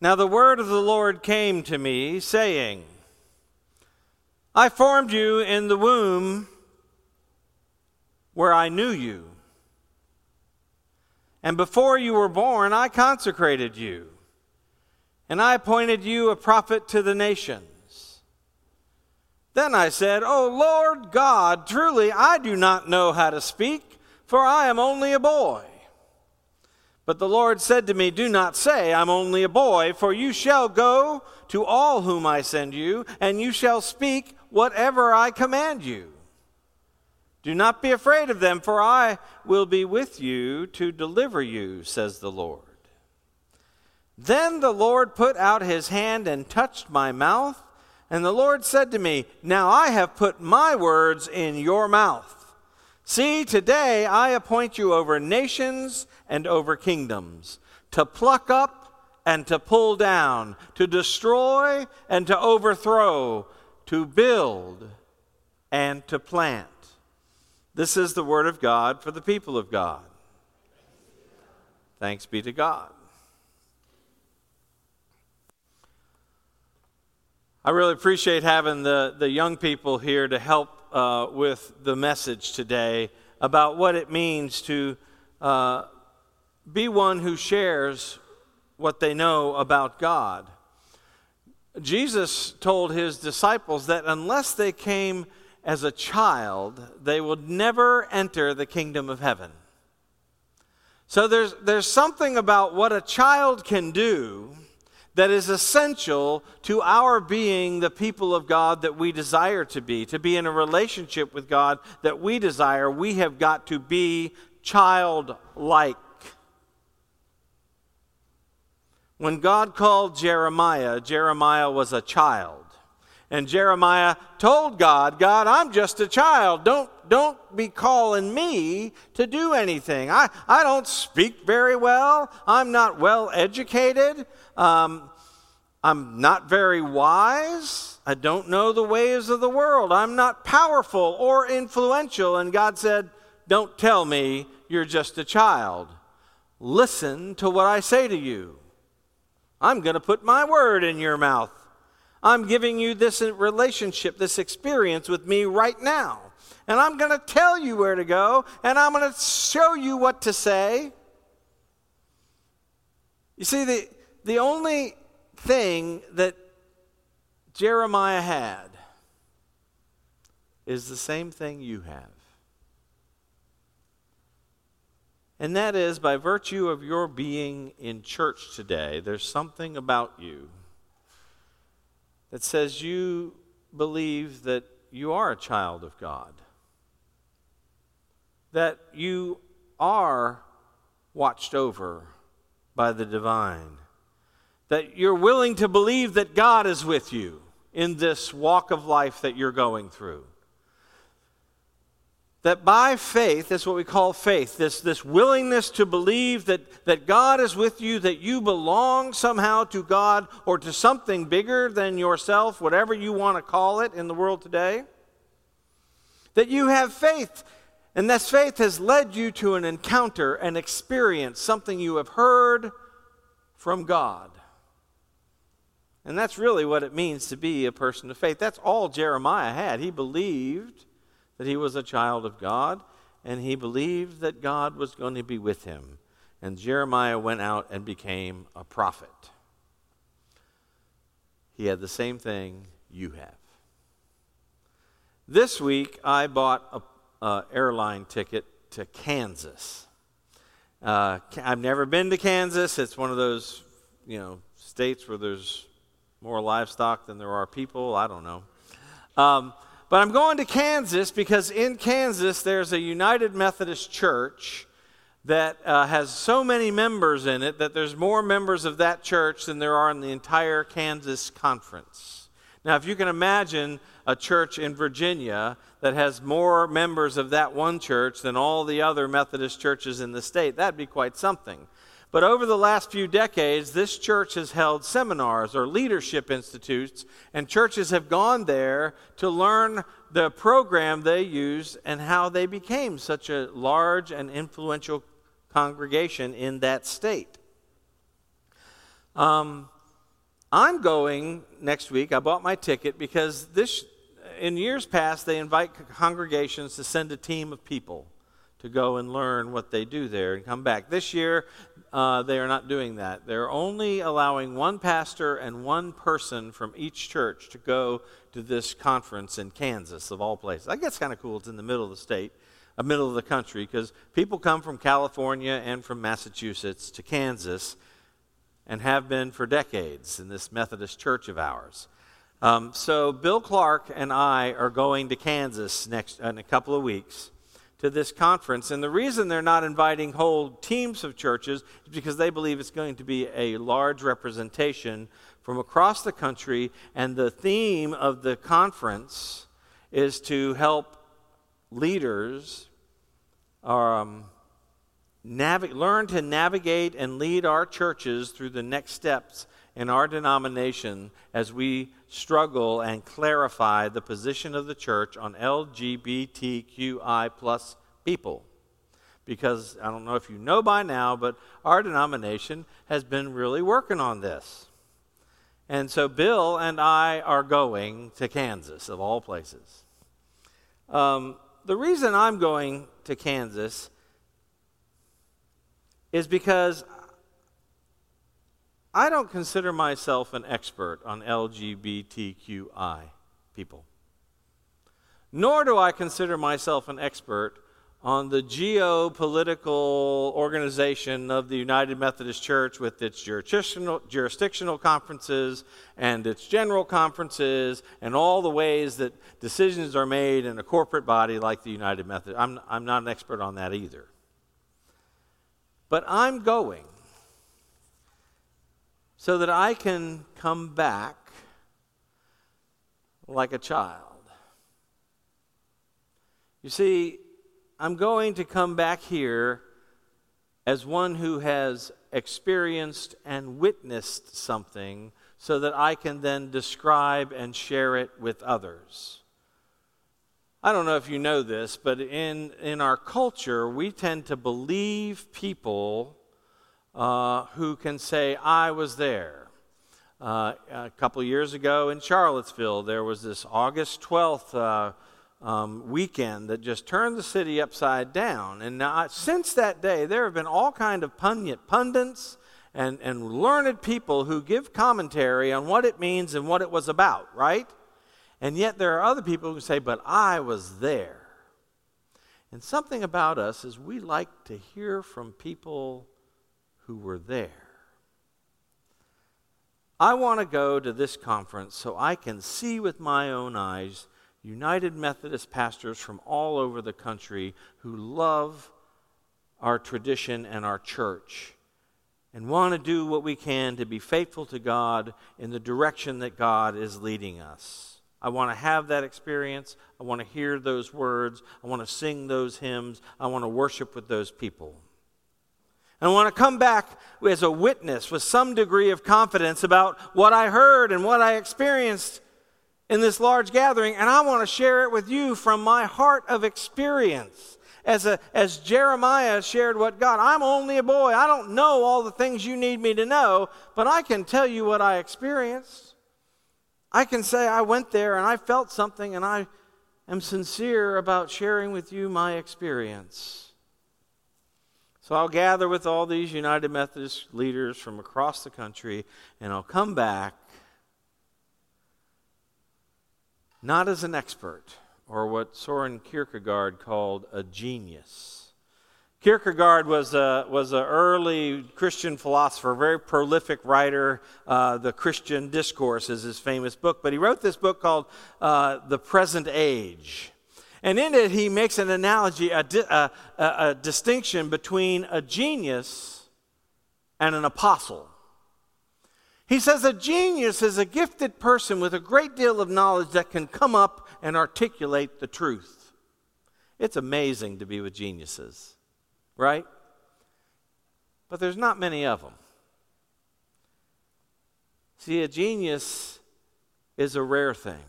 Now the word of the Lord came to me, saying, I formed you in the womb where I knew you. And before you were born, I consecrated you. And I appointed you a prophet to the nations. Then I said, O Lord God, truly I do not know how to speak, for I am only a boy. But the Lord said to me, Do not say, I'm only a boy, for you shall go to all whom I send you, and you shall speak whatever I command you. Do not be afraid of them, for I will be with you to deliver you, says the Lord. Then the Lord put out his hand and touched my mouth, and the Lord said to me, Now I have put my words in your mouth. See, today I appoint you over nations and over kingdoms, to pluck up and to pull down, to destroy and to overthrow, to build and to plant. This is the word of God for the people of God. Thanks be to God. I really appreciate having the, the young people here to help uh, with the message today about what it means to uh, be one who shares what they know about God. Jesus told his disciples that unless they came as a child, they would never enter the kingdom of heaven. So there's, there's something about what a child can do that is essential to our being the people of God that we desire to be, to be in a relationship with God that we desire. We have got to be childlike. When God called Jeremiah, Jeremiah was a child. And Jeremiah told God, God, I'm just a child. Don't, don't be calling me to do anything. I, I don't speak very well. I'm not well educated. Um, I'm not very wise. I don't know the ways of the world. I'm not powerful or influential. And God said, Don't tell me you're just a child. Listen to what I say to you. I'm going to put my word in your mouth. I'm giving you this relationship, this experience with me right now. And I'm going to tell you where to go, and I'm going to show you what to say. You see, the, the only thing that Jeremiah had is the same thing you have. And that is, by virtue of your being in church today, there's something about you that says you believe that you are a child of God, that you are watched over by the divine, that you're willing to believe that God is with you in this walk of life that you're going through that by faith, that's what we call faith, this, this willingness to believe that, that God is with you, that you belong somehow to God or to something bigger than yourself, whatever you want to call it in the world today. That you have faith, and this faith has led you to an encounter, an experience, something you have heard from God. And that's really what it means to be a person of faith. That's all Jeremiah had. He believed that he was a child of God, and he believed that God was going to be with him. And Jeremiah went out and became a prophet. He had the same thing you have. This week, I bought an airline ticket to Kansas. Uh, I've never been to Kansas. It's one of those, you know, states where there's more livestock than there are people. I don't know. Um, but I'm going to Kansas because in Kansas there's a United Methodist Church that uh, has so many members in it that there's more members of that church than there are in the entire Kansas Conference. Now, if you can imagine a church in Virginia that has more members of that one church than all the other Methodist churches in the state, that'd be quite something. But over the last few decades, this church has held seminars or leadership institutes, and churches have gone there to learn the program they used and how they became such a large and influential congregation in that state. Um, I'm going next week. I bought my ticket because this, in years past, they invite congregations to send a team of people to go and learn what they do there and come back. This year, uh, they are not doing that. They're only allowing one pastor and one person from each church to go to this conference in Kansas, of all places. I guess kind of cool. It's in the middle of the state, a uh, middle of the country, because people come from California and from Massachusetts to Kansas and have been for decades in this Methodist church of ours. Um, so Bill Clark and I are going to Kansas next in a couple of weeks to this conference. And the reason they're not inviting whole teams of churches is because they believe it's going to be a large representation from across the country. And the theme of the conference is to help leaders um, navi- learn to navigate and lead our churches through the next steps in our denomination as we struggle and clarify the position of the church on LGBTQI plus people. Because I don't know if you know by now, but our denomination has been really working on this. And so Bill and I are going to Kansas, of all places. Um, the reason I'm going to Kansas is because I don't consider myself an expert on LGBTQI people. Nor do I consider myself an expert on the geopolitical organization of the United Methodist Church with its jurisdictional, jurisdictional conferences and its general conferences and all the ways that decisions are made in a corporate body like the United Methodist. I'm, I'm not an expert on that either. But I'm going so that I can come back like a child. You see, I'm going to come back here as one who has experienced and witnessed something so that I can then describe and share it with others. I don't know if you know this, but in, in our culture, we tend to believe people uh, who can say, I was there. Uh, a couple years ago in Charlottesville, there was this August 12th uh, um, weekend that just turned the city upside down. And now, since that day, there have been all kind of pundit, pundits and, and learned people who give commentary on what it means and what it was about, right? And yet there are other people who say, but I was there. And something about us is we like to hear from people who were there. I want to go to this conference so I can see with my own eyes United Methodist pastors from all over the country who love our tradition and our church and want to do what we can to be faithful to God in the direction that God is leading us. I want to have that experience. I want to hear those words. I want to sing those hymns. I want to worship with those people. And I want to come back as a witness with some degree of confidence about what I heard and what I experienced in this large gathering. And I want to share it with you from my heart of experience. As, a, as Jeremiah shared what God, I'm only a boy. I don't know all the things you need me to know, but I can tell you what I experienced. I can say I went there and I felt something and I am sincere about sharing with you my experience. So I'll gather with all these United Methodist leaders from across the country and I'll come back not as an expert or what Soren Kierkegaard called a genius Kierkegaard was a was an early Christian philosopher, very prolific writer. Uh, the Christian Discourse is his famous book, but he wrote this book called uh, "The Present Age," and in it he makes an analogy, a, di- a, a, a distinction between a genius and an apostle. He says a genius is a gifted person with a great deal of knowledge that can come up and articulate the truth. It's amazing to be with geniuses right? But there's not many of them. See, a genius is a rare thing.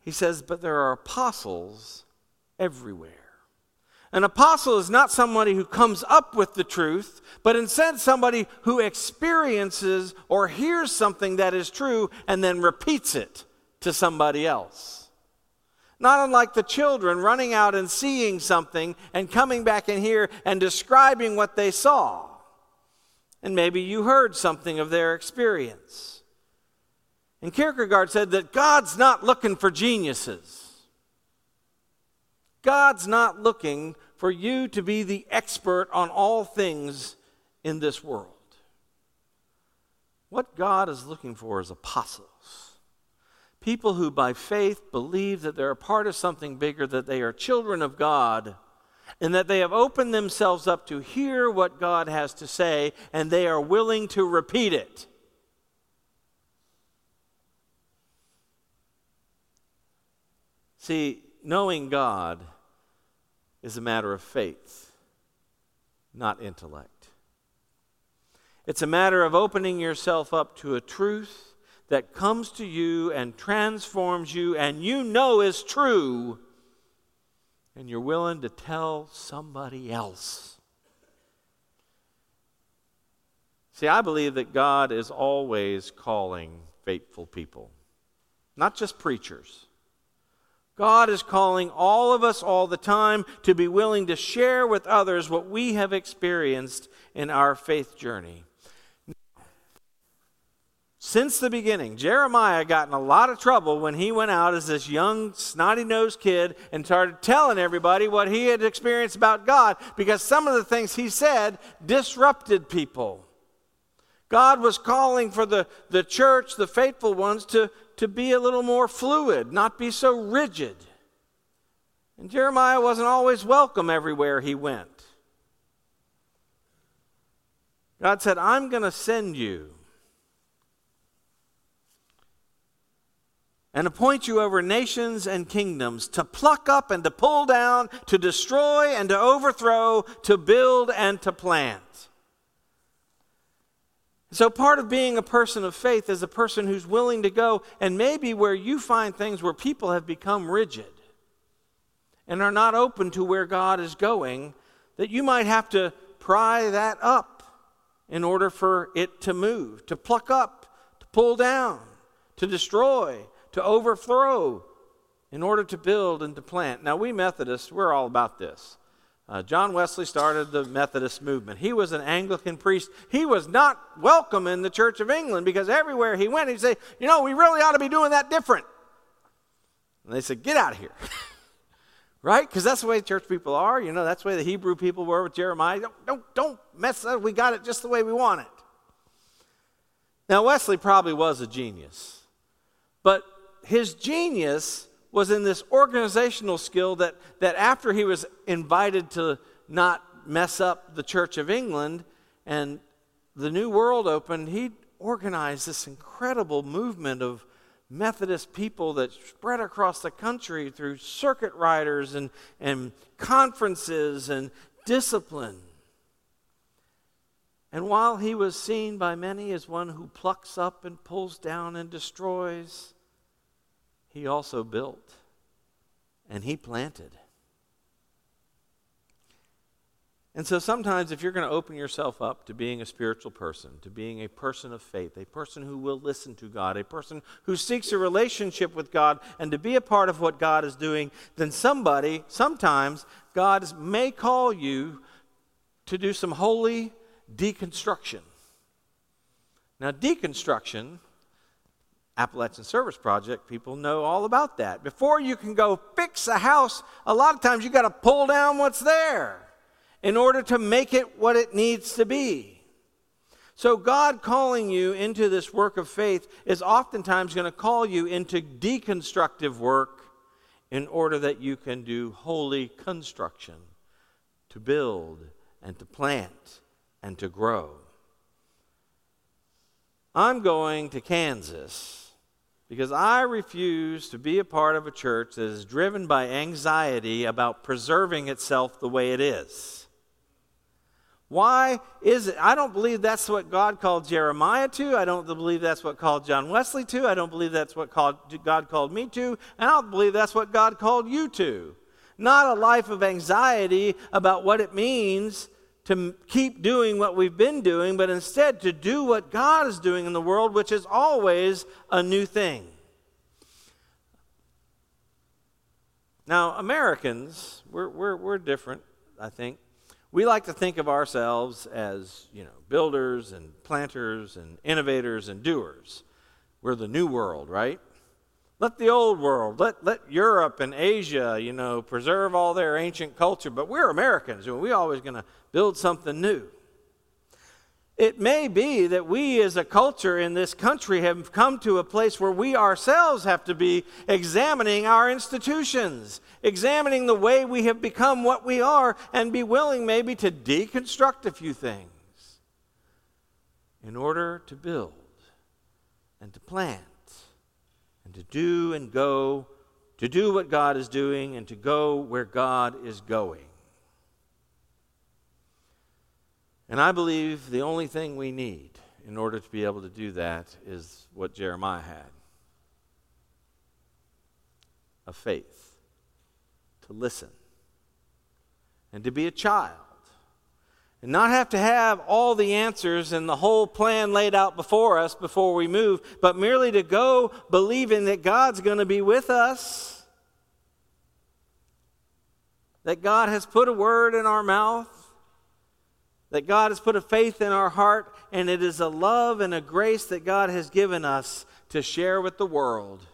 He says, but there are apostles everywhere. An apostle is not somebody who comes up with the truth, but instead somebody who experiences or hears something that is true and then repeats it to somebody else. Not unlike the children running out and seeing something and coming back in here and describing what they saw. And maybe you heard something of their experience. And Kierkegaard said that God's not looking for geniuses. God's not looking for you to be the expert on all things in this world. What God is looking for is apostles. People who, by faith, believe that they're a part of something bigger, that they are children of God, and that they have opened themselves up to hear what God has to say, and they are willing to repeat it. See, knowing God is a matter of faith, not intellect. It's a matter of opening yourself up to a truth that comes to you and transforms you and you know is true, and you're willing to tell somebody else. See, I believe that God is always calling faithful people, not just preachers. God is calling all of us all the time to be willing to share with others what we have experienced in our faith journey. Since the beginning, Jeremiah got in a lot of trouble when he went out as this young, snotty nosed kid and started telling everybody what he had experienced about God because some of the things he said disrupted people. God was calling for the, the church, the faithful ones, to, to be a little more fluid, not be so rigid. And Jeremiah wasn't always welcome everywhere he went. God said, I'm going to send you and appoint you over nations and kingdoms to pluck up and to pull down, to destroy and to overthrow, to build and to plant. So, part of being a person of faith is a person who's willing to go, and maybe where you find things where people have become rigid and are not open to where God is going, that you might have to pry that up in order for it to move, to pluck up, to pull down, to destroy, to overthrow, in order to build and to plant. Now, we Methodists, we're all about this. Uh, John Wesley started the Methodist movement. He was an Anglican priest. He was not welcome in the Church of England because everywhere he went, he'd say, You know, we really ought to be doing that different. And they said, Get out of here. right? Because that's the way church people are. You know, that's the way the Hebrew people were with Jeremiah. Don't, don't, don't mess up. We got it just the way we want it. Now, Wesley probably was a genius, but his genius was in this organizational skill that, that after he was invited to not mess up the Church of England and the New World opened, he organized this incredible movement of Methodist people that spread across the country through circuit riders and, and conferences and discipline. And while he was seen by many as one who plucks up and pulls down and destroys, he also built and he planted. And so sometimes, if you're going to open yourself up to being a spiritual person, to being a person of faith, a person who will listen to God, a person who seeks a relationship with God, and to be a part of what God is doing, then somebody, sometimes, God may call you to do some holy deconstruction. Now, deconstruction Appalachian Service Project, people know all about that. Before you can go fix a house, a lot of times you got to pull down what's there in order to make it what it needs to be. So, God calling you into this work of faith is oftentimes going to call you into deconstructive work in order that you can do holy construction to build and to plant and to grow. I'm going to Kansas because I refuse to be a part of a church that is driven by anxiety about preserving itself the way it is. Why is it? I don't believe that's what God called Jeremiah to. I don't believe that's what called John Wesley to. I don't believe that's what called, God called me to. And I don't believe that's what God called you to. Not a life of anxiety about what it means to keep doing what we've been doing, but instead to do what God is doing in the world, which is always a new thing. Now, Americans, we're, we're, we're different, I think. We like to think of ourselves as, you know, builders and planters and innovators and doers. We're the new world, right? Let the old world, let, let Europe and Asia, you know, preserve all their ancient culture. But we're Americans, and we're always going to build something new. It may be that we as a culture in this country have come to a place where we ourselves have to be examining our institutions, examining the way we have become what we are, and be willing maybe to deconstruct a few things in order to build and to plant and to do and go, to do what God is doing and to go where God is going. And I believe the only thing we need in order to be able to do that is what Jeremiah had a faith to listen and to be a child and not have to have all the answers and the whole plan laid out before us before we move, but merely to go believing that God's going to be with us, that God has put a word in our mouth, that God has put a faith in our heart, and it is a love and a grace that God has given us to share with the world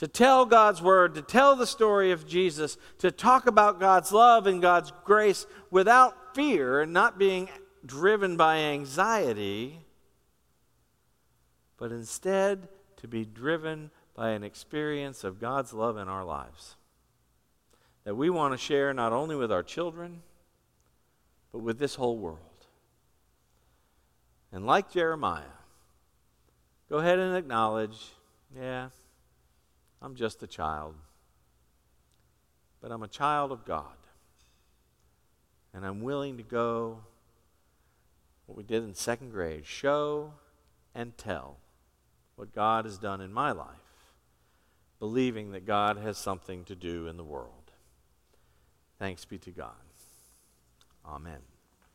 to tell God's word, to tell the story of Jesus, to talk about God's love and God's grace without fear and not being driven by anxiety, but instead to be driven by an experience of God's love in our lives. That we want to share not only with our children, but with this whole world. And like Jeremiah, go ahead and acknowledge, yeah, I'm just a child. But I'm a child of God. And I'm willing to go what we did in second grade show and tell what God has done in my life, believing that God has something to do in the world. Thanks be to God. Amen.